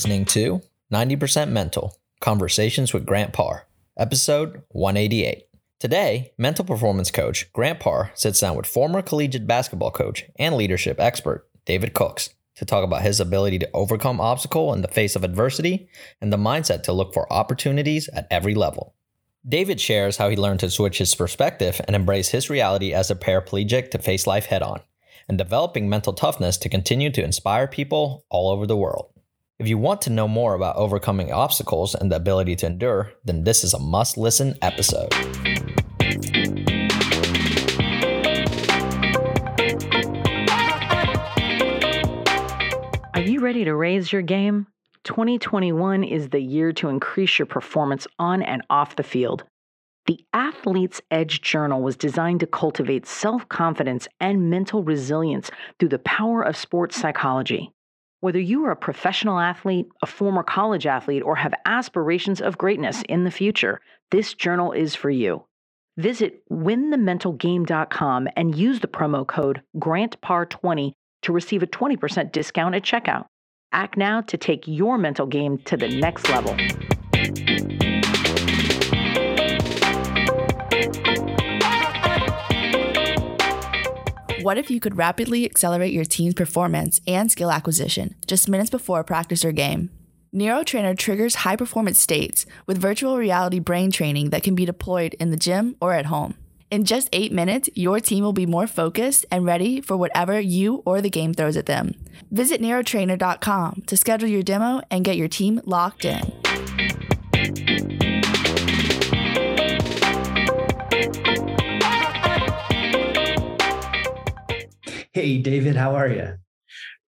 listening to 90% Mental Conversations with Grant Parr, episode 188. Today, mental performance coach Grant Parr sits down with former collegiate basketball coach and leadership expert David Cooks to talk about his ability to overcome obstacle in the face of adversity and the mindset to look for opportunities at every level. David shares how he learned to switch his perspective and embrace his reality as a paraplegic to face life head on, and developing mental toughness to continue to inspire people all over the world. If you want to know more about overcoming obstacles and the ability to endure, then this is a must listen episode. Are you ready to raise your game? 2021 is the year to increase your performance on and off the field. The Athlete's Edge Journal was designed to cultivate self confidence and mental resilience through the power of sports psychology. Whether you are a professional athlete, a former college athlete, or have aspirations of greatness in the future, this journal is for you. Visit winthementalgame.com and use the promo code GRANTPAR20 to receive a 20% discount at checkout. Act now to take your mental game to the next level. What if you could rapidly accelerate your team's performance and skill acquisition just minutes before practice or game? NeuroTrainer triggers high performance states with virtual reality brain training that can be deployed in the gym or at home. In just eight minutes, your team will be more focused and ready for whatever you or the game throws at them. Visit neurotrainer.com to schedule your demo and get your team locked in. Hey, David, how are you?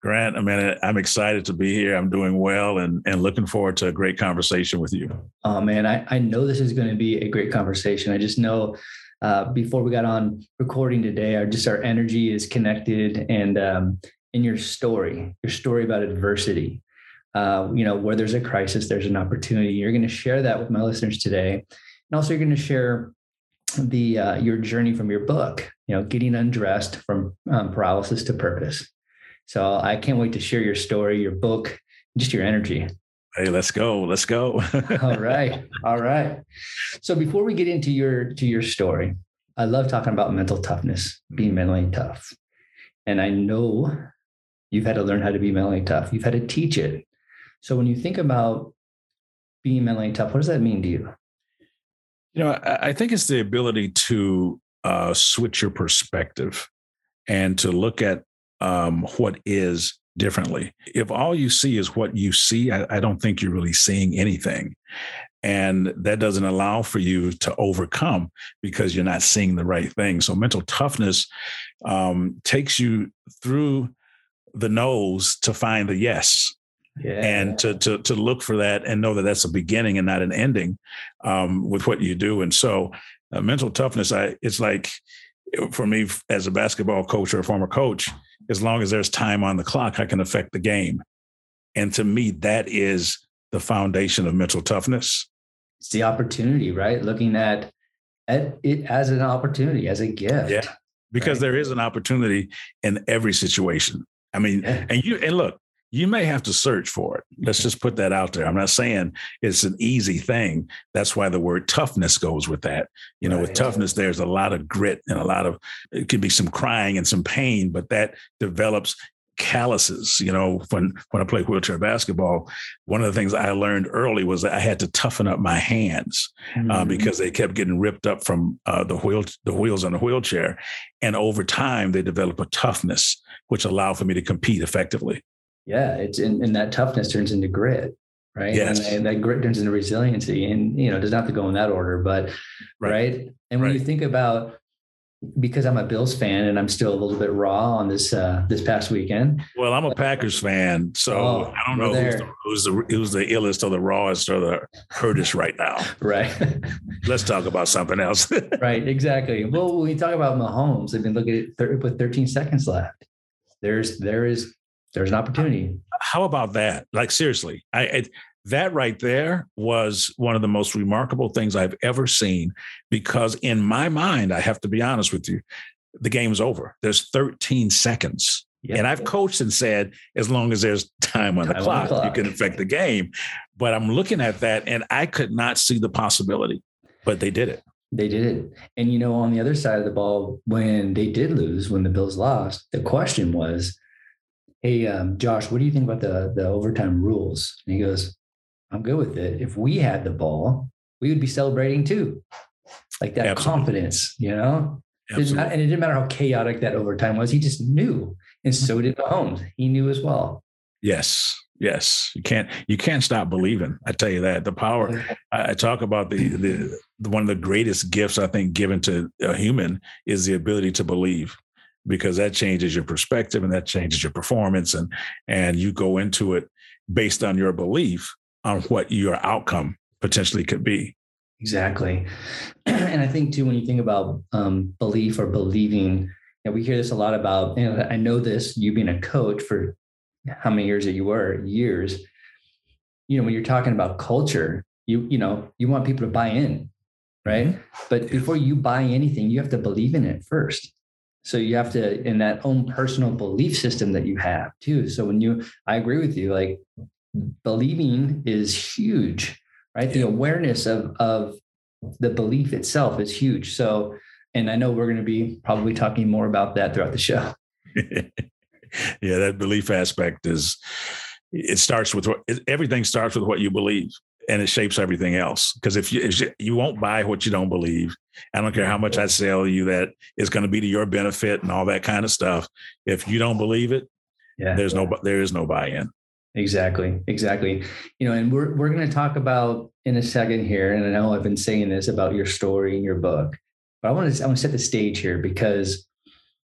Grant, I mean, I'm excited to be here. I'm doing well and, and looking forward to a great conversation with you. Oh, man, I, I know this is going to be a great conversation. I just know uh, before we got on recording today, our just our energy is connected, and um, in your story, your story about adversity, uh, you know, where there's a crisis, there's an opportunity. You're going to share that with my listeners today, and also you're going to share the uh, your journey from your book, you know, getting undressed from um, paralysis to purpose. So I can't wait to share your story, your book, just your energy. Hey, let's go. Let's go. all right. All right. So before we get into your to your story, I love talking about mental toughness, being mentally tough. And I know you've had to learn how to be mentally tough. You've had to teach it. So when you think about being mentally tough, what does that mean to you? You know, I think it's the ability to uh, switch your perspective and to look at um, what is differently. If all you see is what you see, I, I, don't think you're really seeing anything. And that doesn't allow for you to overcome because you're not seeing the right thing. So mental toughness um, takes you through the nose to find the yes. Yeah. And to, to to look for that and know that that's a beginning and not an ending um, with what you do. And so, uh, mental toughness, I it's like for me as a basketball coach or a former coach, as long as there's time on the clock, I can affect the game. And to me, that is the foundation of mental toughness. It's the opportunity, right? Looking at, at it as an opportunity, as a gift. Yeah. Because right? there is an opportunity in every situation. I mean, yeah. and you and look, you may have to search for it. Let's just put that out there. I'm not saying it's an easy thing. That's why the word toughness goes with that. You know, right. with toughness, there's a lot of grit and a lot of, it could be some crying and some pain, but that develops calluses. You know, when when I played wheelchair basketball, one of the things I learned early was that I had to toughen up my hands uh, mm-hmm. uh, because they kept getting ripped up from uh, the wheel the wheels on the wheelchair, and over time they develop a toughness which allowed for me to compete effectively yeah it's in, and that toughness turns into grit right yes. and, and, that grit turns into resiliency and you know it doesn't have to go in that order but right, right? and when right. you think about because I'm a Bills fan and I'm still a little bit raw on this uh, this past weekend. Well, I'm a Packers fan, so oh, I don't know who's the, who's the, who's the illest or the rawest or the hurtest right now. right. Let's talk about something else. right. Exactly. Well, when we talk about Mahomes, I mean, look at it with 13 seconds left. There's there is there's an opportunity. How about that? Like seriously, I, I that right there was one of the most remarkable things I've ever seen because in my mind, I have to be honest with you, the game's over. There's 13 seconds. Yep. And I've coached and said, as long as there's time on, time clock, on the clock, you can affect the game. But I'm looking at that and I could not see the possibility, but they did it. They did it. And, you know, on the other side of the ball, when they did lose, when the Bills lost, the question was, Hey, um, Josh, what do you think about the, the overtime rules? And he goes, I'm good with it. If we had the ball, we would be celebrating too. Like that Absolutely. confidence, you know? Not, and it didn't matter how chaotic that overtime was. He just knew. And so did Mahomes. He knew as well. Yes. Yes, you can't you can't stop believing. I tell you that the power. I, I talk about the, the, the one of the greatest gifts I think given to a human is the ability to believe, because that changes your perspective and that changes your performance and and you go into it based on your belief on what your outcome potentially could be. Exactly, and I think too when you think about um, belief or believing, you know, we hear this a lot about. And I know this. You being a coach for how many years that you were years you know when you're talking about culture you you know you want people to buy in right mm-hmm. but before you buy anything you have to believe in it first so you have to in that own personal belief system that you have too. So when you i agree with you like believing is huge right? The awareness of of the belief itself is huge. So and i know we're going to be probably talking more about that throughout the show. Yeah, that belief aspect is it starts with what everything starts with what you believe and it shapes everything else. Because if you if you won't buy what you don't believe, I don't care how much I sell you that it's going to be to your benefit and all that kind of stuff. If you don't believe it, yeah, there's no there is no buy-in. Exactly, exactly. You know, and we're we're going to talk about in a second here, and I know I've been saying this about your story and your book, but I want to I want to set the stage here because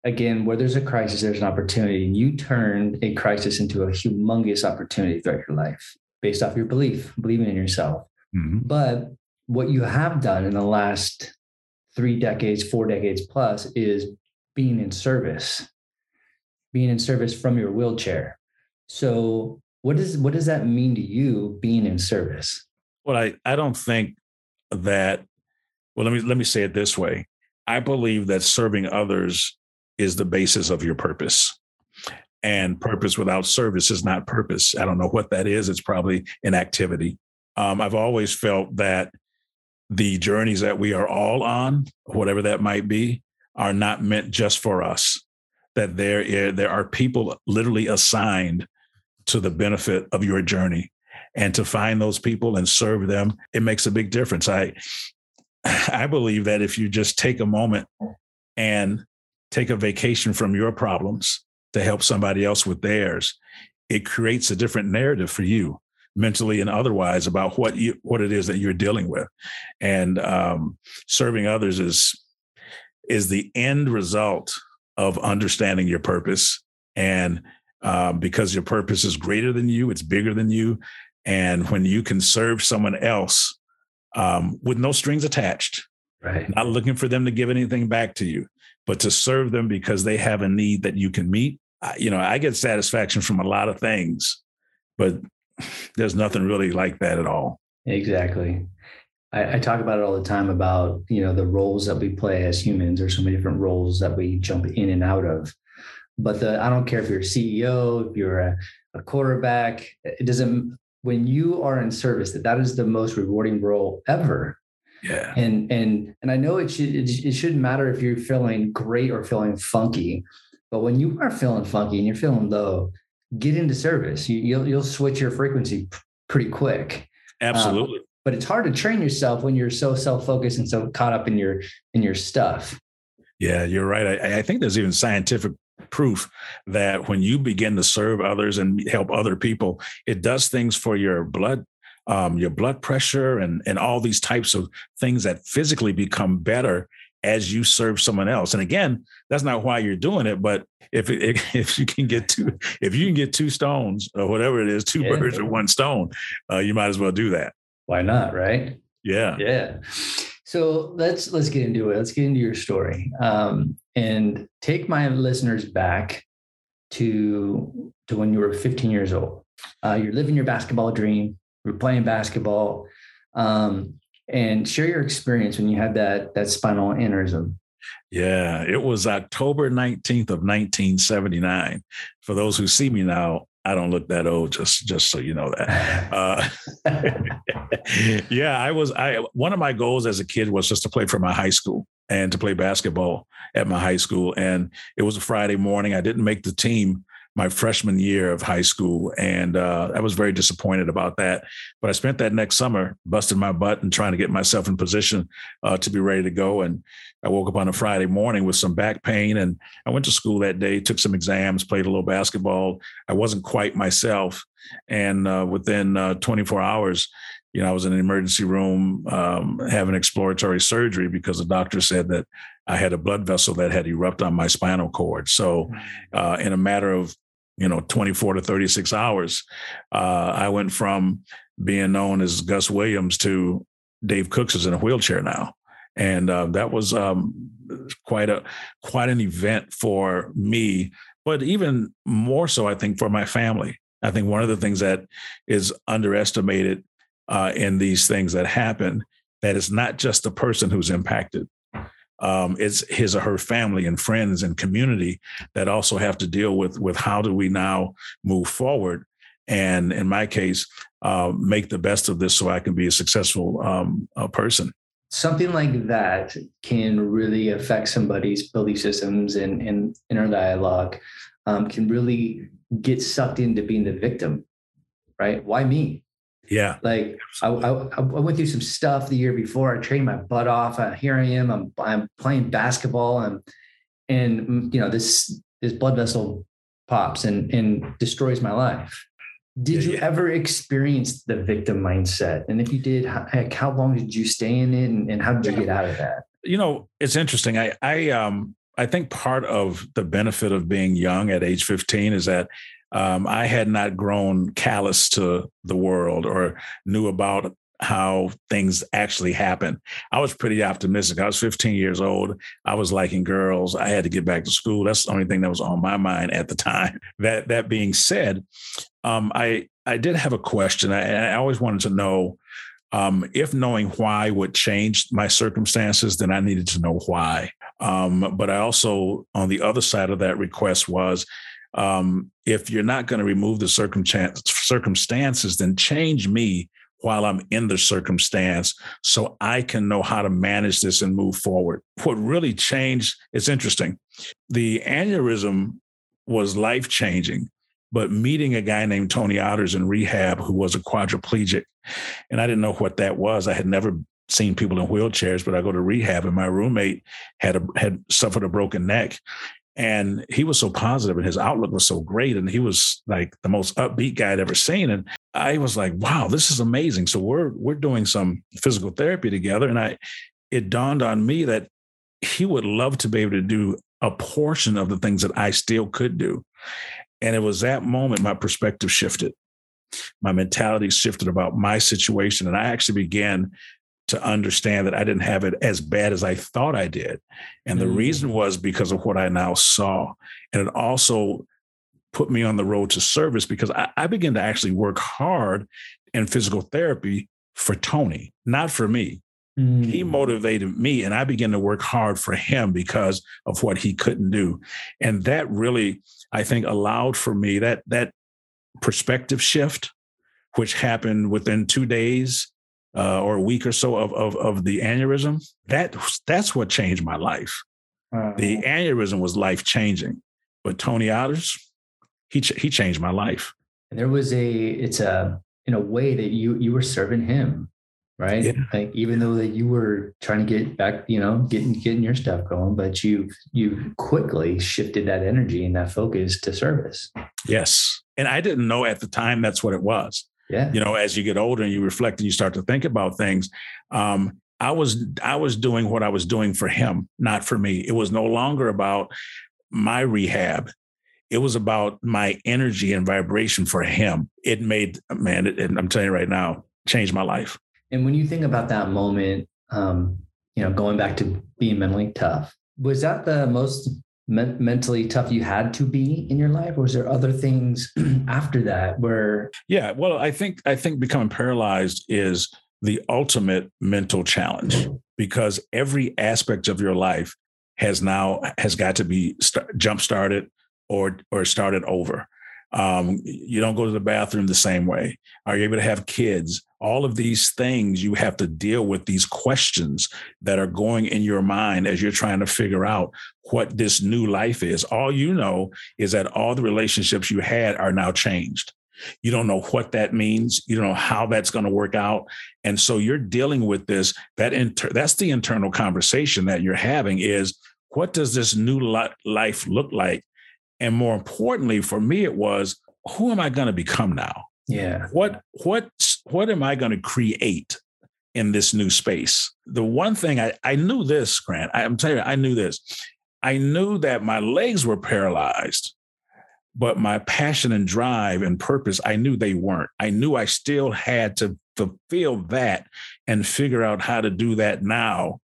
again, where there's a crisis, there's an opportunity. And you turned a crisis into a humongous opportunity throughout your life based off your belief, believing in yourself. Mm-hmm. But what you have done in the last three decades, four decades plus is being in service, being in service from your wheelchair. So what does what does that mean to you being in service? Well, I, I don't think that well, let me let me say it this way. I believe that serving others is the basis of your purpose. And purpose without service is not purpose. I don't know what that is. It's probably an activity. Um, I've always felt that the journeys that we are all on, whatever that might be, are not meant just for us. That there, is, there are people literally assigned to the benefit of your journey. And to find those people and serve them, it makes a big difference. I I believe that if you just take a moment and take a vacation from your problems to help somebody else with theirs, it creates a different narrative for you mentally and otherwise about what you what it is that you're dealing with and um, serving others is is the end result of understanding your purpose and um, because your purpose is greater than you it's bigger than you and when you can serve someone else um, with no strings attached right not looking for them to give anything back to you but to serve them because they have a need that you can meet. You know, I get satisfaction from a lot of things, but there's nothing really like that at all. Exactly. I, I, talk about it all the time about, you know, the roles that we play as humans. There's so many different roles that we jump in and out of. But the, I don't care if you're a CEO, if you're a, a quarterback, it doesn't, when you are in service, that that is the most rewarding role ever yeah. And and and I know it should it, it shouldn't matter if you're feeling great or feeling funky, but when you are feeling funky and you're feeling low, get into service. You, will you'll, you'll switch your frequency p- pretty quick. Absolutely. Um, but it's hard to train yourself when you're so self-focused and so caught up in your in your stuff. Yeah, you're right. I, I think there's even scientific proof that when you begin to serve others and help other people, it does things for your blood um, your blood pressure and and all these types of things that physically become better as you serve someone else. And again, that's not why you're doing it, but if it, if you can get two if you can get two stones or whatever it is, two yeah. birds with one stone, uh, you might as well do that. Why not? Right? Yeah. Yeah. So let's let's get into it. Let's get into your story um, and take my listeners back to to when you were 15 years old. Uh, you're living your basketball dream You're playing basketball. Um, and share your experience when you had that that spinal aneurysm. Yeah, it was October 19th of 1979. For those who see me now, I don't look that old, just just so you know that. Uh, yeah, I was. I one of my goals as a kid was just to play for my high school and to play basketball at my high school. And it was a Friday morning. I didn't make the team, my freshman year of high school. And uh, I was very disappointed about that. But I spent that next summer busting my butt and trying to get myself in position uh, to be ready to go. And I woke up on a Friday morning with some back pain. And I went to school that day, took some exams, played a little basketball. I wasn't quite myself. And uh, within uh, 24 hours, you know, I was in an emergency room um, having exploratory surgery because the doctor said that I had a blood vessel that had erupted on my spinal cord. So, uh, in a matter of you know 24 to 36 hours. Uh, i went from being known as gus williams to dave cooks is in a wheelchair now. And uh, that was um, quite a quite an event for me but even more so i think for my family. I think one of the things that is underestimated uh, in these things that happen that it's not just the person who's impacted um, it's his or her family and friends and community that also have to deal with with how do we now move forward and in my case uh, make the best of this so i can be a successful um, person. Something like that can really affect somebody's belief systems and, and inner dialogue um, can really get sucked into being the victim right? Why me yeah. Like I, I, I, went through some stuff the year before. I trained my butt off. Uh, here I am. I'm, I'm playing basketball and, and, mm, you know, this, this blood vessel pops and, and destroys my life. Did yeah, you yeah. ever experience the victim mindset? And if you did, how, how long did you stay in it and, and how did you get out of that? You know, it's interesting. I, I, um, I think part of the benefit of being young at age 15 is that um, I had not grown callous to the world or knew about how things actually happen. I was pretty optimistic. I was 15 years old. I was liking girls. I had to get back to school. That's the only thing that was on my mind at the time. That that being said, um, I I did have a question. I, I always wanted to know um, if knowing why would change my circumstances, then I needed to know why. Um, but I also, on the other side of that request, was um, if you're not going to remove the circumstances, then change me while I'm in the circumstance so I can know how to manage this and move forward. What really changed, it's interesting. The aneurysm was life changing, but meeting a guy named Tony Otters in rehab who was a quadriplegic, and I didn't know what that was. I had never seen people in wheelchairs, but I go to rehab and my roommate had a, had suffered a broken neck and he was so positive and his outlook was so great. And he was like the most upbeat guy I'd ever seen. And I was like, wow, this is amazing. So we're we're doing some physical therapy together. And I it dawned on me that he would love to be able to do a portion of the things that I still could do. And it was that moment my perspective shifted. My mentality shifted about my situation. And I actually began to understand that I didn't have it as bad as I thought I did. And the mm-hmm. reason was because of what I now saw. And it also put me on the road to service because I, I began to actually work hard in physical therapy for Tony, not for me. Mm-hmm. He mm. motivated me, and I began to work hard for him because of what he couldn't do. And that really, I think, allowed for me that that perspective shift, which happened within two days uh, or a week or so of, of, of the aneurysm, that that's what changed my life. Uh-huh. The aneurysm was life changing, but Tony Otters, he ch- he changed my life. And there was a it's a in a way that you you were serving him, right? Yeah. Like even though that you were trying to get back, you know, getting getting your stuff going, but you you quickly shifted that energy and that focus to service. Yes, and I didn't know at the time that's what it was. Yeah. You know, as you get older and you reflect and you start to think about things, um, I was I was doing what I was doing for him, not for me. It was no longer about my rehab. It was about my energy and vibration for him. It made man, it, I'm telling you right now, changed my life. And when you think about that moment, um, you know, going back to being mentally tough, was that the most me- mentally tough you had to be in your life or was there other things after that where yeah well i think i think becoming paralyzed is the ultimate mental challenge because every aspect of your life has now has got to be st- jump started or or started over. Um, you don't go to the bathroom the same way. Are you able to have kids? All of these things you have to deal with these questions that are going in your mind as you're trying to figure out what this new life is. All you know is that all the relationships you had are now changed. You don't know what that means. You don't know how that's going to work out. And so you're dealing with this. That inter- that's the internal conversation that you're having is what does this new li- life look like and more importantly, for me, it was who am I going to become now? Yeah. What what what am I going to create in this new space? The one thing I, I knew this, Grant, I, I'm telling you, I knew this. I knew that my legs were paralyzed, but my passion and drive and purpose, I knew they weren't. I knew I still had to fulfill that and figure out how to do that now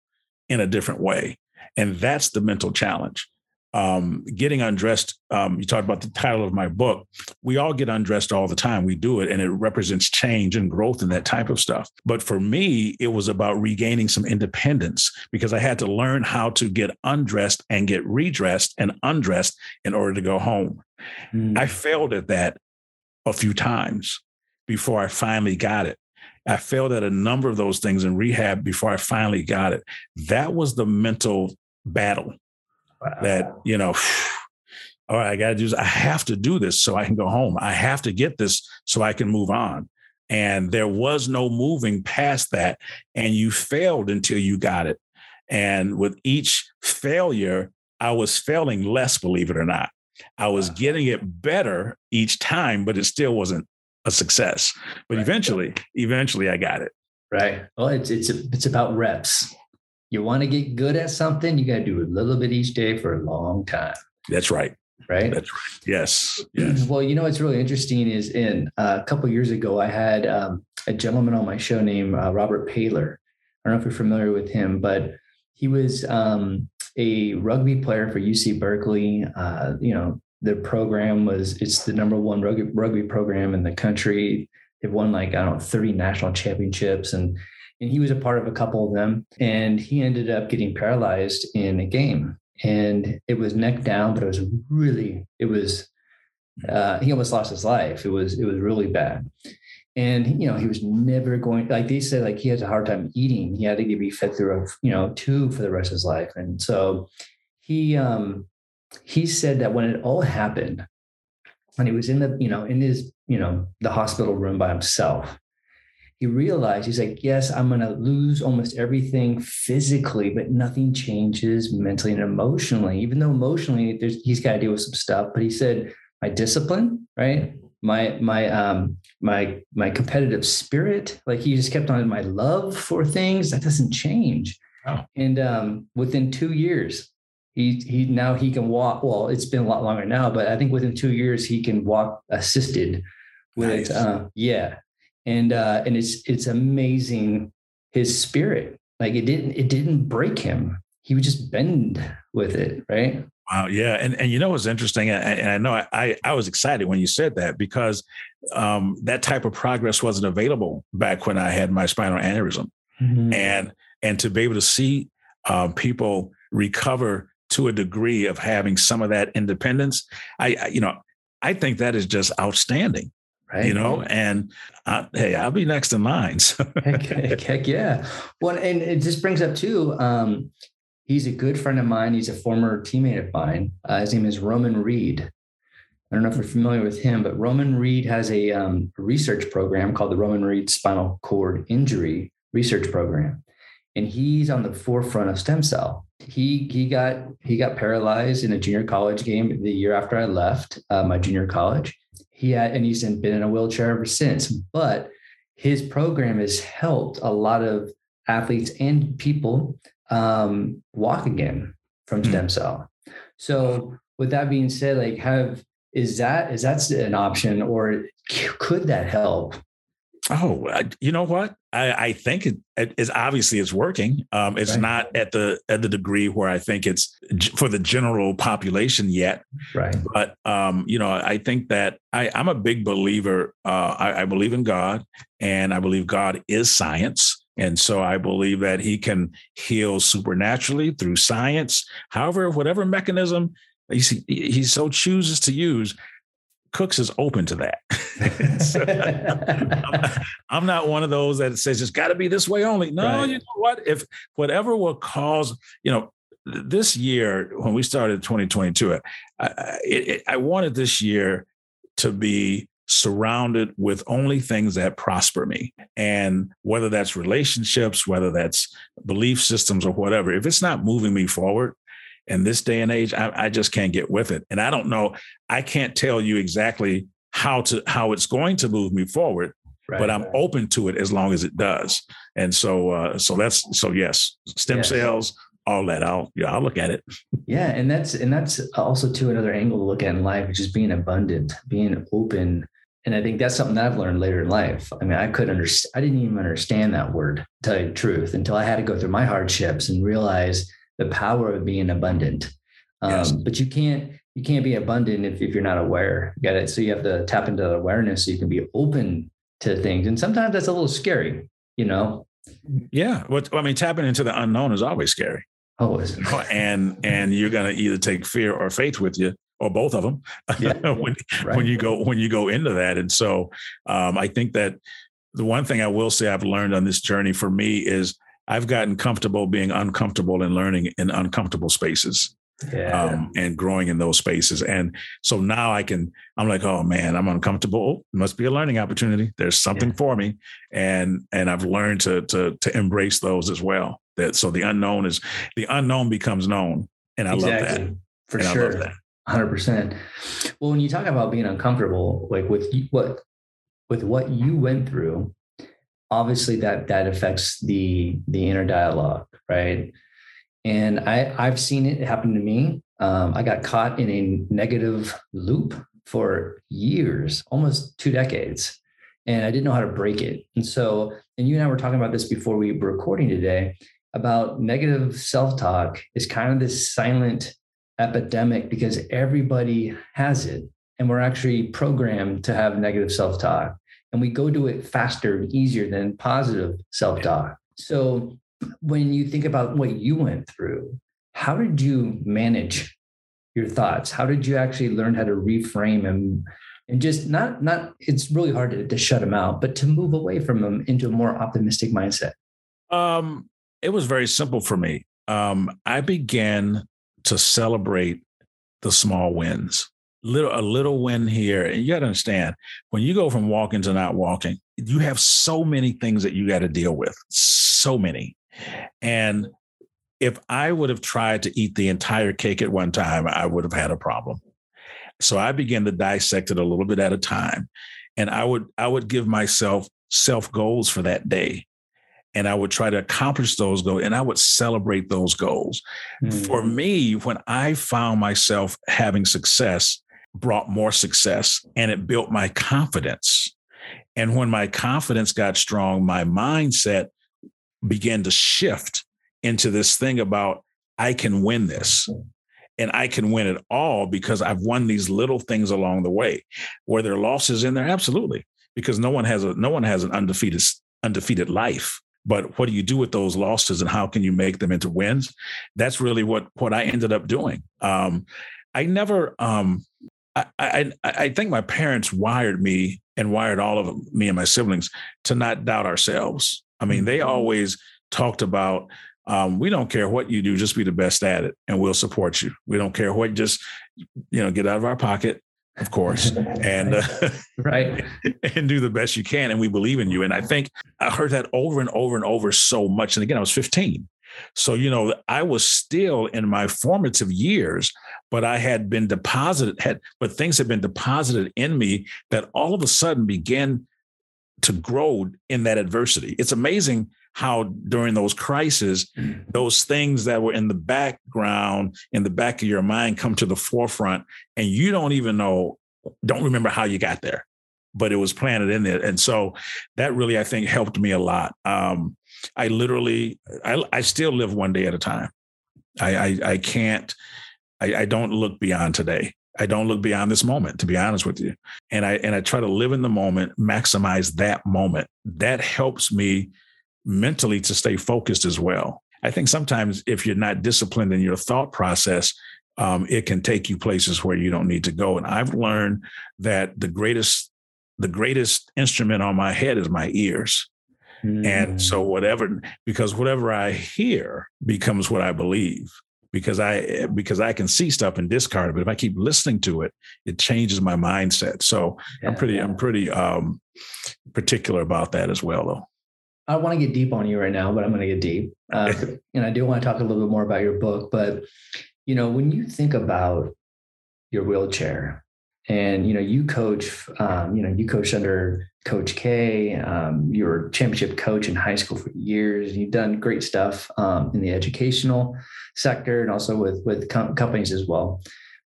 in a different way. And that's the mental challenge um, getting undressed. Um, you talked about the title of my book. We all get undressed all the time. We do it, and it represents change and growth and that type of stuff. But for me, it was about regaining some independence because I had to learn how to get undressed and get redressed and undressed in order to go home. Mm. I failed at that a few times before I finally got it. I failed at a number of those things in rehab before I finally got it. That was the mental battle Uh, that you know all right i got to do this. I have to do this so i can go home. I have to get this so i can move on. And there was no moving past that and you failed until you got it. And with each failure i was failing less believe it or not. I was getting it better each time but it still wasn't a success. But right. eventually eventually i got it. Right. Well it's it's it's about reps you want to get good at something, you got to do a little bit each day for a long time. That's right. Right. That's right. Yes. yes. Well, you know what's really interesting is in uh, a couple years ago, I had um, a gentleman on my show named uh, Robert Paylor. I don't know if you're familiar with him, but he was um, a rugby player for UC Berkeley. Uh, you know, the program was it's the number one rugby rugby program in the country. They've won like I don't know 30 national championships and and he was a part of a couple of them. And he ended up getting paralyzed in a game, and it was neck down, but it was really, it was, uh, he almost lost his life. It was, it was really bad. And you know, he was never going. Like they said, like he has a hard time eating. He had to be fed through a you know tube for the rest of his life. And so he um he said that when it all happened, when he was in the you know in his you know the hospital room by himself he realized he's like, yes, I'm going to lose almost everything physically, but nothing changes mentally and emotionally. Even though emotionally, he's got to deal with some stuff. But he said, my discipline, right? My my um my my competitive spirit, like he just kept on my love for things that doesn't change. Oh. And um, within two years, he he now he can walk. Well, it's been a lot longer now, but I think within two years he can walk assisted with nice. uh, yeah and uh, and it's it's amazing his spirit. Like it didn't it didn't break him. He would just bend with it, right? Wow, yeah, and and you know what's interesting, and I know I I was excited when you said that because um, that type of progress wasn't available back when I had my spinal aneurysm, mm-hmm. and and to be able to see um, people recover to a degree of having some of that independence, I, I you know I think that is just outstanding right? You know, and uh, hey, I'll be next in line. So. heck, heck, heck, yeah. Well, and it just brings up too. Um, he's a good friend of mine. He's a former teammate of mine. Uh, his name is Roman Reed. I don't know if you're familiar with him, but Roman Reed has a um, research program called the Roman Reed Spinal Cord Injury Research Program, and he's on the forefront of stem cell. He he got he got paralyzed in a junior college game the year after I left uh, my junior college, he had, and he's been in a wheelchair ever since. But his program has helped a lot of athletes and people um, walk again from hmm. stem cell. So, with that being said, like, have is that is that an option, or could that help? Oh, you know what? I, I think it, it is obviously it's working. Um, it's right. not at the at the degree where I think it's for the general population yet. Right. But um, you know, I think that I, I'm a big believer. Uh, I, I believe in God, and I believe God is science. And so I believe that he can heal supernaturally through science. However, whatever mechanism he, he so chooses to use, Cooks is open to that. so, I'm, I'm, not one of those that says it's got to be this way only. No, right. you know what? If whatever will cause, you know, this year when we started 2022, I, it, I wanted this year to be surrounded with only things that prosper me. And whether that's relationships, whether that's belief systems or whatever, if it's not moving me forward in this day and age, I, I just can't get with it. And I don't know, I can't tell you exactly how to how it's going to move me forward. Right, but I'm right. open to it as long as it does. And so, uh, so that's so yes, stem yes. cells, all that. I'll yeah, I'll look at it. Yeah, and that's and that's also to another angle to look at in life, which is being abundant, being open and I think that's something that I've learned later in life. I mean, I could understand, I didn't even understand that word, to tell you the truth, until I had to go through my hardships and realize the power of being abundant. Um, yes. But you can't, you can't be abundant if, if you're not aware. You got it. So you have to tap into awareness so you can be open to things. And sometimes that's a little scary, you know? Yeah. What I mean, tapping into the unknown is always scary. Always. and and you're gonna either take fear or faith with you or both of them yeah, when right. when you go when you go into that and so um, i think that the one thing i will say i've learned on this journey for me is i've gotten comfortable being uncomfortable and learning in uncomfortable spaces yeah. um, and growing in those spaces. And so now i can i'm like oh man i'm uncomfortable. It must be a learning opportunity. There's something yeah. for me. And and i've learned to to to embrace those as well. That so the unknown is the unknown becomes known. And i exactly. love that. For and sure. 100%. Well, when you talk about being uncomfortable, like with what with what you went through, obviously that that affects the the inner dialogue, right? And I I've seen it happen to me. Um, I got caught in a negative loop for years, almost two decades, and I didn't know how to break it. And so, and you and I were talking about this before we were recording today about negative self talk is kind of this silent epidemic because everybody has it. And we're actually programmed to have negative self talk. And we go do it faster and easier than positive self talk. So when you think about what you went through, how did you manage your thoughts? How did you actually learn how to reframe and and just not not it's really hard to, to shut them out, but to move away from them into a more optimistic mindset? Um, it was very simple for me. Um, I began to celebrate the small wins. Little a little win here, and you got to understand when you go from walking to not walking, you have so many things that you got to deal with, so many. And if I would have tried to eat the entire cake at one time, I would have had a problem. So I began to dissect it a little bit at a time, and I would I would give myself self goals for that day and I would try to accomplish those goals and I would celebrate those goals. Mm. For me, when I found myself having success, brought more success and it built my confidence. And when my confidence got strong, my mindset began to shift into this thing about I can win this. And I can win it all because I've won these little things along the way. Were there losses in there? Absolutely. Because no one has a no one has an undefeated undefeated life but what do you do with those losses and how can you make them into wins that's really what what i ended up doing um, i never um, I, I, I think my parents wired me and wired all of me and my siblings to not doubt ourselves i mean they mm-hmm. always talked about um, we don't care what you do just be the best at it and we'll support you we don't care what just you know get out of our pocket of course, and uh, right, and do the best you can. And we believe in you. And I think I heard that over and over and over so much. And again, I was 15. So, you know, I was still in my formative years, but I had been deposited, had, but things had been deposited in me that all of a sudden began to grow in that adversity. It's amazing how during those crises, those things that were in the background, in the back of your mind, come to the forefront, and you don't even know, don't remember how you got there, but it was planted in there. And so that really, I think, helped me a lot. Um, I literally, I, I still live one day at a time. I, I, I can't, I, I don't look beyond today. I don't look beyond this moment, to be honest with you. And I and I try to live in the moment, maximize that moment. That helps me mentally to stay focused as well. I think sometimes if you're not disciplined in your thought process, um, it can take you places where you don't need to go. And I've learned that the greatest the greatest instrument on my head is my ears. Mm. And so whatever because whatever I hear becomes what I believe because I because I can see stuff and discard it. But if I keep listening to it, it changes my mindset. So yeah, I'm pretty yeah. I'm pretty um, particular about that as well, though. I want to get deep on you right now, but I'm going to get deep, uh, and I do want to talk a little bit more about your book. But you know, when you think about your wheelchair, and you know, you coach, um, you know, you coach under Coach K. Um, you were championship coach in high school for years. You've done great stuff um, in the educational sector and also with with com- companies as well.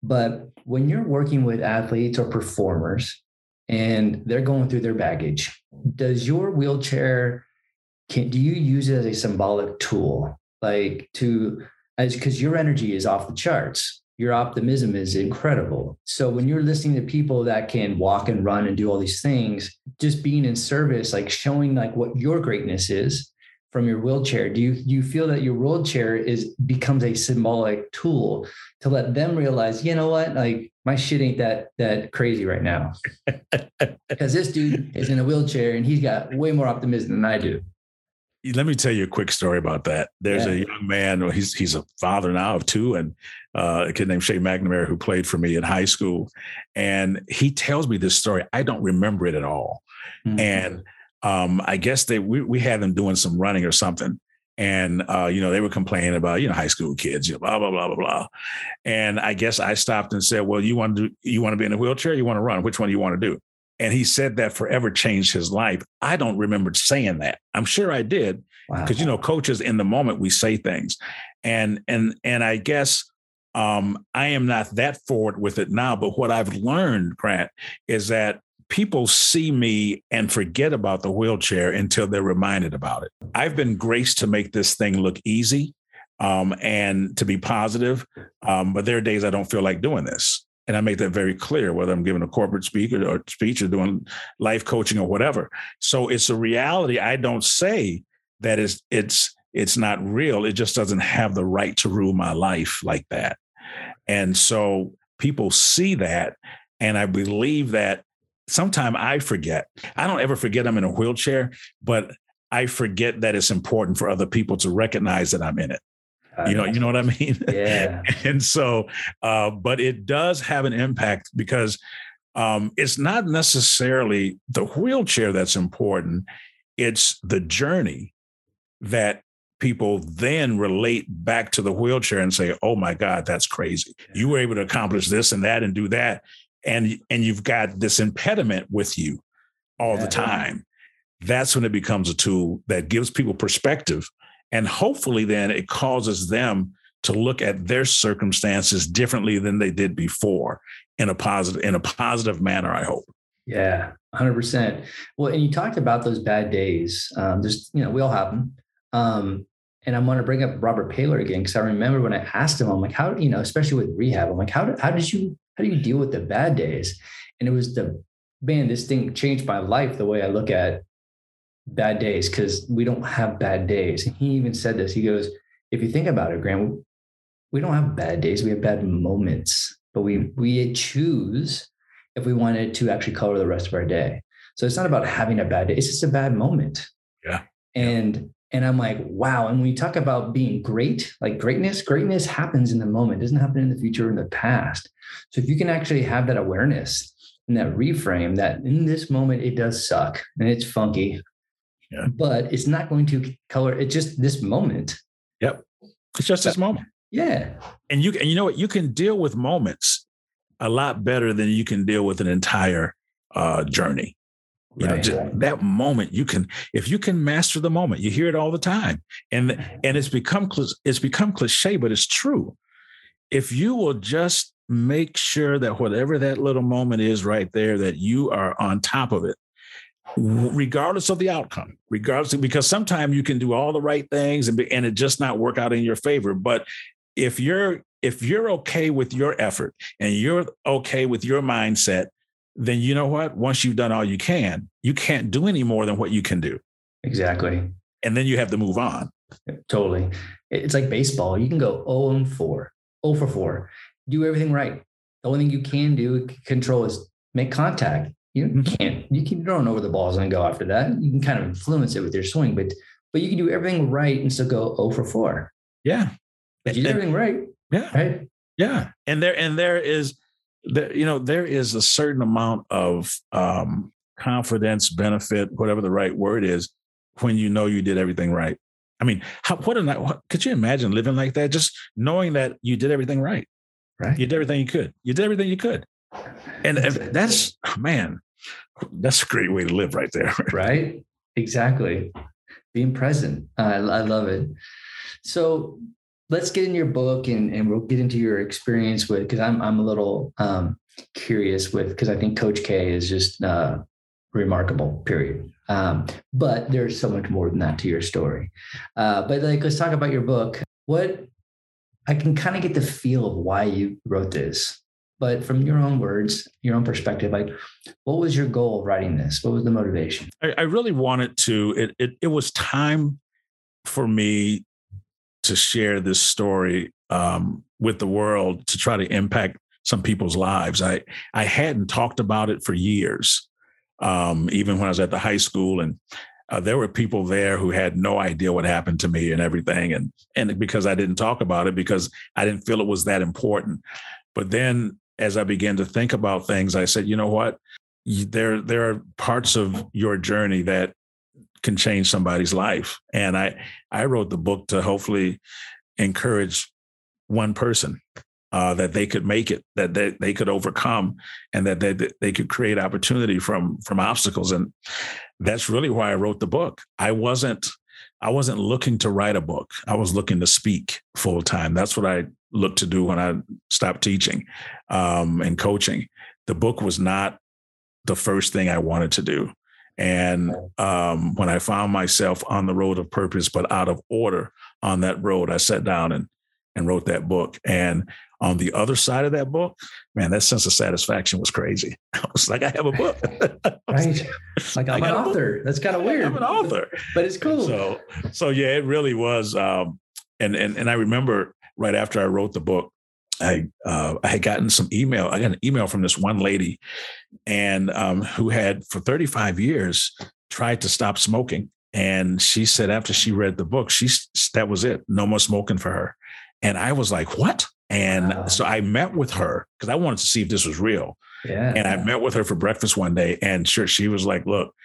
But when you're working with athletes or performers and they're going through their baggage, does your wheelchair can do you use it as a symbolic tool, like to as because your energy is off the charts your optimism is incredible. So when you're listening to people that can walk and run and do all these things, just being in service, like showing like what your greatness is from your wheelchair, do you do you feel that your wheelchair is becomes a symbolic tool to let them realize, you know what, like my shit ain't that that crazy right now, because this dude is in a wheelchair and he's got way more optimism than I do let me tell you a quick story about that. There's yeah. a young man, he's he's a father now of two, and uh, a kid named Shay McNamara who played for me in high school. And he tells me this story. I don't remember it at all. Mm-hmm. And um, I guess they we, we had them doing some running or something. And uh, you know, they were complaining about, you know, high school kids, you know, blah, blah, blah, blah, blah. And I guess I stopped and said, Well, you want to do you want to be in a wheelchair? You want to run? Which one do you want to do? And he said that forever changed his life. I don't remember saying that. I'm sure I did. Because wow. you know, coaches in the moment we say things. And and and I guess um, I am not that forward with it now, but what I've learned, Grant, is that people see me and forget about the wheelchair until they're reminded about it. I've been graced to make this thing look easy um, and to be positive, um, but there are days I don't feel like doing this. And I make that very clear, whether I'm giving a corporate speak or, or speech or doing life coaching or whatever. So it's a reality. I don't say that it's it's it's not real. It just doesn't have the right to rule my life like that. And so people see that. And I believe that sometimes I forget. I don't ever forget I'm in a wheelchair, but I forget that it's important for other people to recognize that I'm in it. You know, you know what I mean? Yeah. and so, uh, but it does have an impact because um, it's not necessarily the wheelchair that's important. It's the journey that people then relate back to the wheelchair and say, "Oh my God, that's crazy! You were able to accomplish this and that and do that, and and you've got this impediment with you all yeah. the time." That's when it becomes a tool that gives people perspective, and hopefully, then it causes them to look at their circumstances differently than they did before in a positive in a positive manner. I hope. Yeah, hundred percent. Well, and you talked about those bad days. Um, just you know, we all have them. Um, and I'm going to bring up Robert Paylor again because I remember when I asked him, I'm like, how you know, especially with rehab, I'm like, how how did you how do you deal with the bad days? And it was the man, this thing changed my life the way I look at bad days because we don't have bad days. And he even said this. He goes, if you think about it, Grant, we don't have bad days. We have bad moments, but we we choose if we wanted to actually color the rest of our day. So it's not about having a bad day. It's just a bad moment. Yeah. And and I'm like, wow. And when you talk about being great, like greatness, greatness happens in the moment, it doesn't happen in the future or in the past. So if you can actually have that awareness and that reframe that in this moment, it does suck and it's funky, yeah. but it's not going to color it's just this moment. Yep. It's just this moment. Yeah. And you and you know what? You can deal with moments a lot better than you can deal with an entire uh, journey. You right. know, that moment you can, if you can master the moment, you hear it all the time, and and it's become it's become cliche, but it's true. If you will just make sure that whatever that little moment is right there, that you are on top of it, regardless of the outcome, regardless of, because sometimes you can do all the right things and be, and it just not work out in your favor. But if you're if you're okay with your effort and you're okay with your mindset, then you know what? Once you've done all you can, you can't do any more than what you can do. Exactly. and then you have to move on. Totally. It's like baseball. You can go 0 and 4, 0 for 4, do everything right. The only thing you can do control is make contact. You mm-hmm. can't, you can run over the balls and go after that. You can kind of influence it with your swing, but but you can do everything right and still go 0 for 4. Yeah. But you did everything right. Yeah. Right. Yeah. And there and there is there, you know, there is a certain amount of um confidence, benefit, whatever the right word is, when you know you did everything right. I mean, how, what a night! What, could you imagine living like that? Just knowing that you did everything right. Right. You did everything you could. You did everything you could. And that's man, that's a great way to live right there. right. Exactly. Being present. I, I love it. So let's get in your book and, and we'll get into your experience with because I'm I'm a little um, curious with because I think Coach K is just uh, remarkable. Period. Um, but there's so much more than that to your story. Uh, but like, let's talk about your book. What I can kind of get the feel of why you wrote this, but from your own words, your own perspective, like, what was your goal writing this? What was the motivation? I, I really wanted to. It, it it was time for me to share this story um, with the world to try to impact some people's lives. I I hadn't talked about it for years um, even when I was at the high school. And uh, there were people there who had no idea what happened to me and everything. And, and because I didn't talk about it, because I didn't feel it was that important. But then as I began to think about things, I said, you know what? There, there are parts of your journey that can change somebody's life. And I, I wrote the book to hopefully encourage one person uh, that they could make it, that they, they could overcome, and that they, they could create opportunity from from obstacles. And that's really why I wrote the book. I wasn't I wasn't looking to write a book. I was looking to speak full time. That's what I looked to do when I stopped teaching um, and coaching. The book was not the first thing I wanted to do. And um, when I found myself on the road of purpose, but out of order on that road, I sat down and and wrote that book. And on the other side of that book, man, that sense of satisfaction was crazy. I was like, I have a book. right. Like I'm an author. That's kind of weird. I'm an author. But it's cool. So so yeah, it really was. Um, and and and I remember right after I wrote the book, I uh, I had gotten some email. I got an email from this one lady, and um, who had for 35 years tried to stop smoking. And she said after she read the book, she that was it. No more smoking for her. And I was like, what? And wow. so I met with her because I wanted to see if this was real. Yeah. And I met with her for breakfast one day, and sure, she was like, "Look,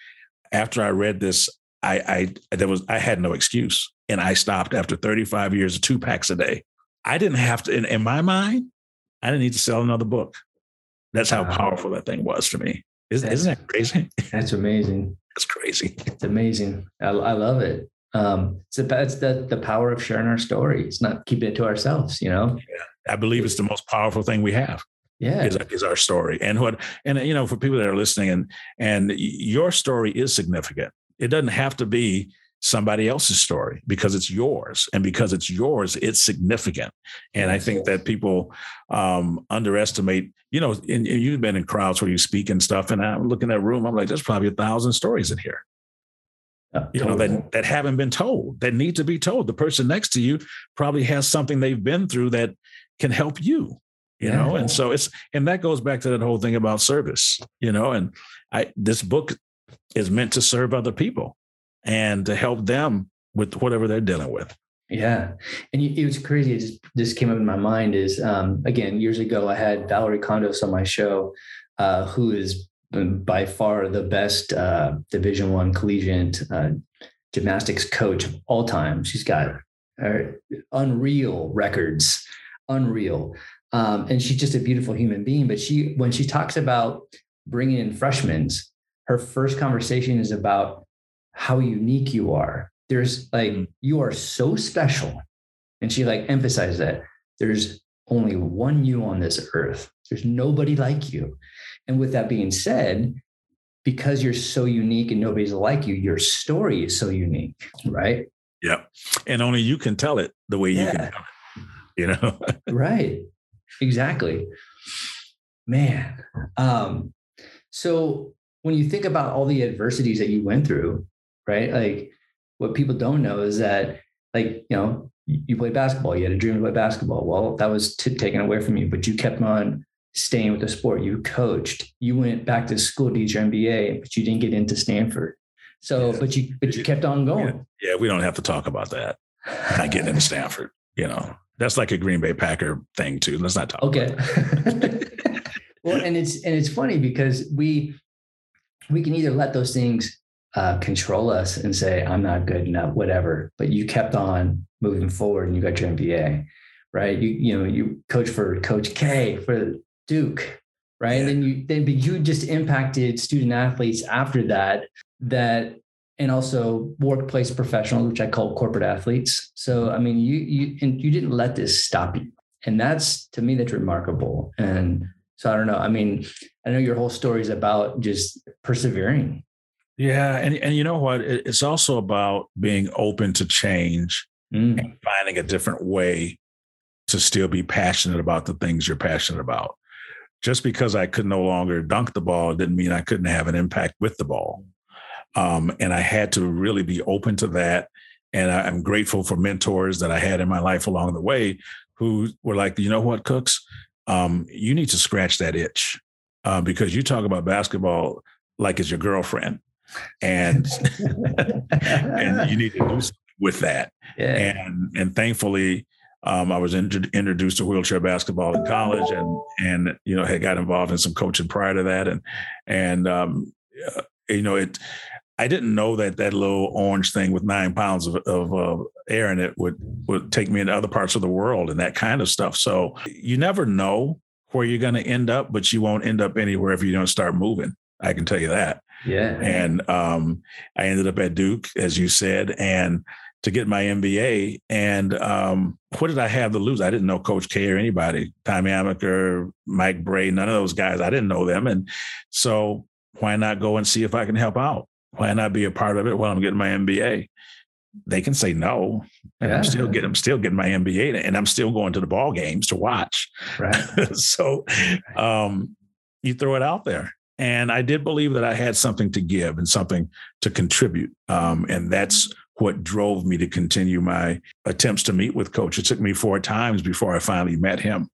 after I read this, I I there was I had no excuse, and I stopped after 35 years of two packs a day. I didn't have to. In, in my mind, I didn't need to sell another book. That's how wow. powerful that thing was to me. Isn't, isn't that crazy? That's amazing. That's crazy. It's amazing. I, I love it um, it's, it's the, the power of sharing our story. It's not keeping it to ourselves, you know? Yeah, I believe it's the most powerful thing we have. Yeah. Is, is our story. And what, and, you know, for people that are listening and, and your story is significant. It doesn't have to be somebody else's story because it's yours and because it's yours it's significant. And i think that people um, underestimate you know and, and, you've been in crowds where you speak and stuff and i'm looking at room i'm like there's probably a thousand stories in here. You know that that haven't been told that need to be told. The person next to you probably has something they've been through that can help you you yeah. know? And so it's and that goes back to that whole thing about service you know? And i this book is meant to serve other people and to help them with whatever they're dealing with yeah and it was crazy it just just came up in my mind is um again years ago i had Valorie Kondos on my show uh who is by far the best uh, Division One collegiate uh, gymnastics coach of all time. She's got uh, unreal records, unreal, um, and she's just a beautiful human being. But she, when she talks about bringing in freshmen, her first conversation is about how unique you are. There's like mm. you are so special, and she like emphasized that there's only one you on this earth. There's nobody like you. And with that being said, because you're so unique and nobody's like you, your story is so unique, right? Yeah. And only you can tell it the way yeah. you can it, you know? right. Exactly. Man. Um, so when you think about all the adversities that you went through, right? Like what people don't know is that like you know you played basketball you had a dream to play basketball. Well that was t- taken away from you but you kept on staying with the sport. You coached. You went back to school to get your mba but you didn't get into stanford. So yeah. but you but you kept on going. Yeah. yeah we don't have to talk about that. Not getting into stanford you know. That's like a green bay packer thing too. Let's not talk okay. well and it's and it's funny because we we can either let those things uh, control us and say, I'm not good enough, whatever. But you kept on moving forward and you got your MBA, right? You, you know, you coach for Coach K for Duke, right? And then you then but you just impacted student athletes after that, that and also workplace professionals, which I call corporate athletes. So I mean, you you and you didn't let this stop you. And that's to me, that's remarkable. And so I don't know. I mean, I know your whole story is about just persevering yeah, and and you know what? It's also about being open to change mm. and finding a different way to still be passionate about the things you're passionate about. Just because I could no longer dunk the ball didn't mean I couldn't have an impact with the ball. Um, and I had to really be open to that. And I, am grateful for mentors that I had in my life along the way who were like, you know what, Cooks, um, you need to scratch that itch uh, because you talk about basketball like it's your girlfriend and and you need to do something with that. Yeah. And and thankfully, um, I was in, introduced to wheelchair basketball in college, and and you know had got involved in some coaching prior to that, and and um, uh, you know it. I didn't know that that little orange thing with nine pounds of, of uh, air in it would would take me into other parts of the world and that kind of stuff. So you never know where you're going to end up, but you won't end up anywhere if you don't start moving. I can tell you that. Yeah. And um, I ended up at Duke, as you said, and to get my MBA. And um, what did I have to lose? I didn't know Coach K or anybody, Tommy Amaker, Mike Brey, none of those guys. I didn't know them. And so why not go and see if I can help out? Why not be a part of it while I'm getting my MBA? They can say no, and yeah. I'm still getting I'm still getting my MBA, and I'm still going to the ball games to watch. Right. so, um, you throw it out there, and I did believe that I had something to give and something to contribute. Um, and that's what drove me to continue my attempts to meet with coach. It took me four times before I finally met him.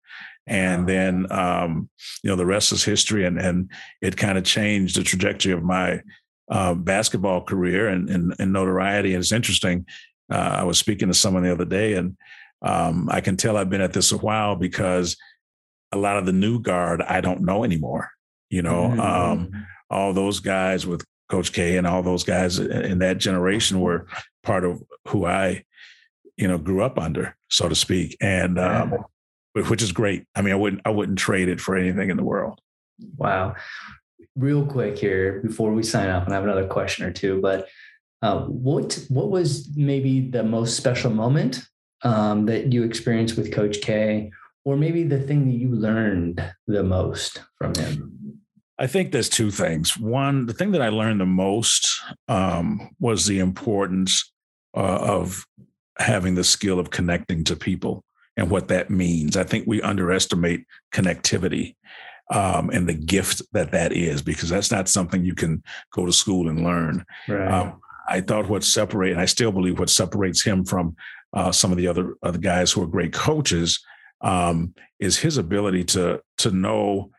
And then, um, you know, the rest is history. And, and it kind of changed the trajectory of my uh, basketball career and, and, and, notoriety. And it's interesting. Uh, I was speaking to someone the other day, and um, I can tell I've been at this a while because a lot of the new guard I don't know anymore. You know, mm-hmm. um, all those guys with Coach K and all those guys in that generation were part of who I, you know, grew up under, so to speak, and um, which is great. I mean, I wouldn't I wouldn't trade it for anything in the world. Wow. Real quick here before we sign off, and I have another question or two, but uh, what what was maybe the most special moment um, that you experienced with Coach K, or maybe the thing that you learned the most from him? I think there's two things. One, the thing that I learned the most um, was the importance uh, of having the skill of connecting to people and what that means. I think we underestimate connectivity um, and the gift that that is because that's not something you can go to school and learn. Right. Um, I thought what separates, and I still believe what separates him from uh, some of the other other guys who are great coaches um, is his ability to to know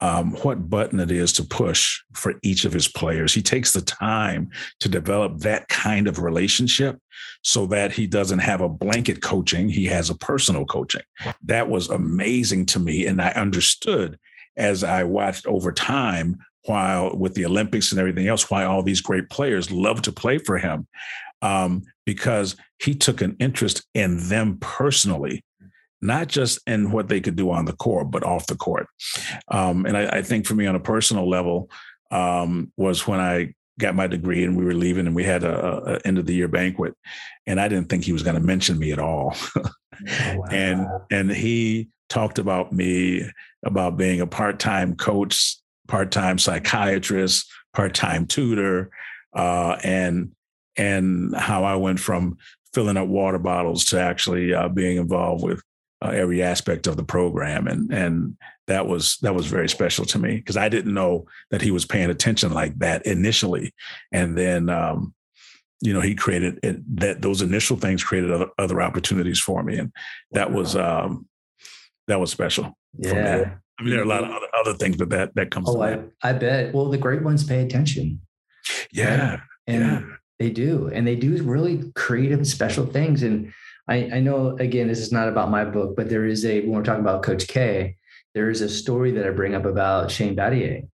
um, what button it is to push for each of his players. He takes the time to develop that kind of relationship so that he doesn't have a blanket coaching, he has a personal coaching. That was amazing to me. And I understood as I watched over time, while with the Olympics and everything else, why all these great players love to play for him. Um, because he took an interest in them personally not just in what they could do on the court, but off the court. Um, and I, I, think for me on a personal level um, was when I got my degree and we were leaving and we had a, a end of the year banquet, and I didn't think he was going to mention me at all. oh, wow. And and he talked about me about being a part time coach, part time psychiatrist, part time tutor, uh, and and how I went from filling up water bottles to actually uh, being involved with uh, every aspect of the program, and and that was that was very special to me because I didn't know that he was paying attention like that initially, and then um, you know, he created it, that those initial things created other, other opportunities for me. And that was, um, that was special. Yeah. I mean, there are a lot of other, other things, but that, that comes. Oh, I, I bet. Well, the great ones pay attention. Yeah. Right? And yeah. they do. And they do really creative, special things. And I, I know, again, this is not about my book, but there is a, when we're talking about Coach K, there is a story that I bring up about Shane Battier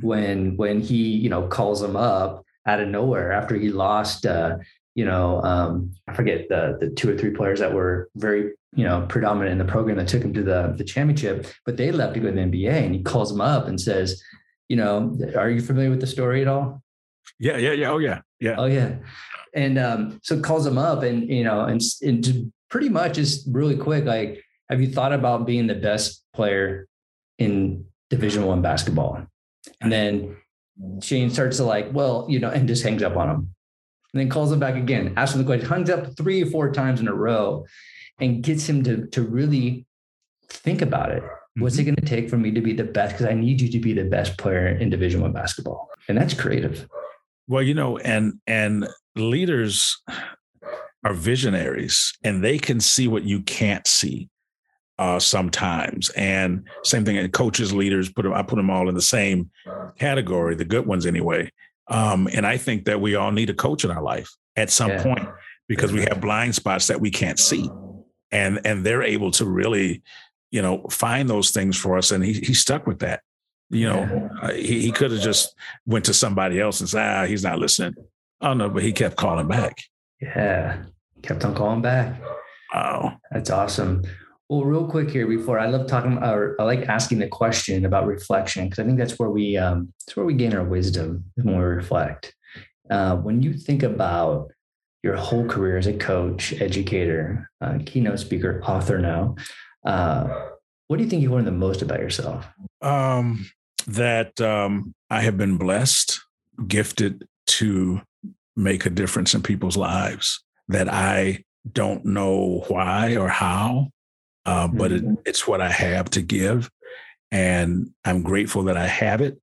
when, when he, you know, calls him up out of nowhere after he lost, uh, you know, um, I forget the the two or three players that were very, you know, predominant in the program that took him to the the championship, but they left to go to the NBA. And he calls him up and says, you know, are you familiar with the story at all? Yeah, yeah, yeah. Oh, yeah, yeah. Oh, yeah. And um, so calls him up, and you know, and, and pretty much is really quick. Like, have you thought about being the best player in Division One basketball? And then Shane starts to like, well, you know, and just hangs up on him. And then calls him back again, asks him the question, hangs up three or four times in a row and gets him to, to really think about it. What's it mm-hmm. going to take for me to be the best? Because I need you to be the best player in Division One basketball, and that's creative. Well, you know, and and leaders are visionaries, and they can see what you can't see uh, sometimes. And same thing, and coaches, leaders, put them, I put them all in the same category, the good ones anyway. Um, and I think that we all need a coach in our life at some yeah. point because we have blind spots that we can't see. And and they're able to really, you know, find those things for us. And he he stuck with that. You know, yeah. uh, he, he could have just went to somebody else and said, ah, he's not listening. Oh no, but he kept calling back. Yeah. Kept on calling back. Wow. That's awesome. Well, real quick here before I love talking, or I like asking the question about reflection because I think that's where we um, that's where we gain our wisdom when we reflect. Uh, when you think about your whole career as a coach, educator, uh, keynote speaker, author now, uh, what do you think you learned the most about yourself? Um, that um, I have been blessed, gifted to make a difference in people's lives. That I don't know why or how, uh, but it, mm-hmm. it's what I have to give. And I'm grateful that I have it,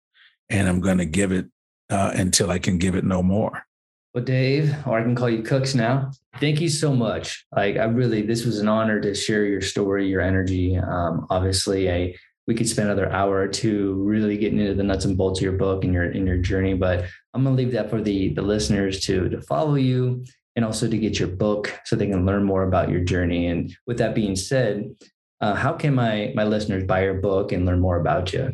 and I'm going to give it uh, until I can give it no more. Well, Dave, or I can call you Cooks now. Thank you so much. Like, I really, this was an honor to share your story, your energy. Um, obviously, I we could spend another hour or two really getting into the nuts and bolts of your book and your in your journey. But I'm gonna leave that for the the listeners to to follow you and also to get your book so they can learn more about your journey. And with that being said, uh, how can my my listeners buy your book and learn more about you?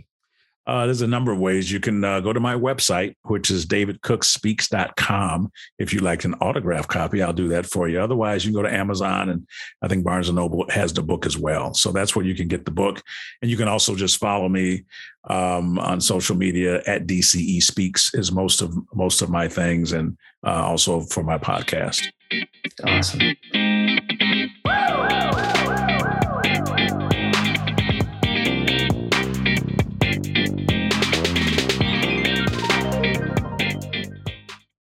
Uh, there's a number of ways. You can uh, go to my website, which is davidcookspeaks.com. If you'd like an autograph copy, I'll do that for you. Otherwise, you can go to Amazon, and I think Barnes and Noble has the book as well. So that's where you can get the book. And you can also just follow me um, on social media at DCE Speaks is most of most of my things, and uh, also for my podcast. Awesome.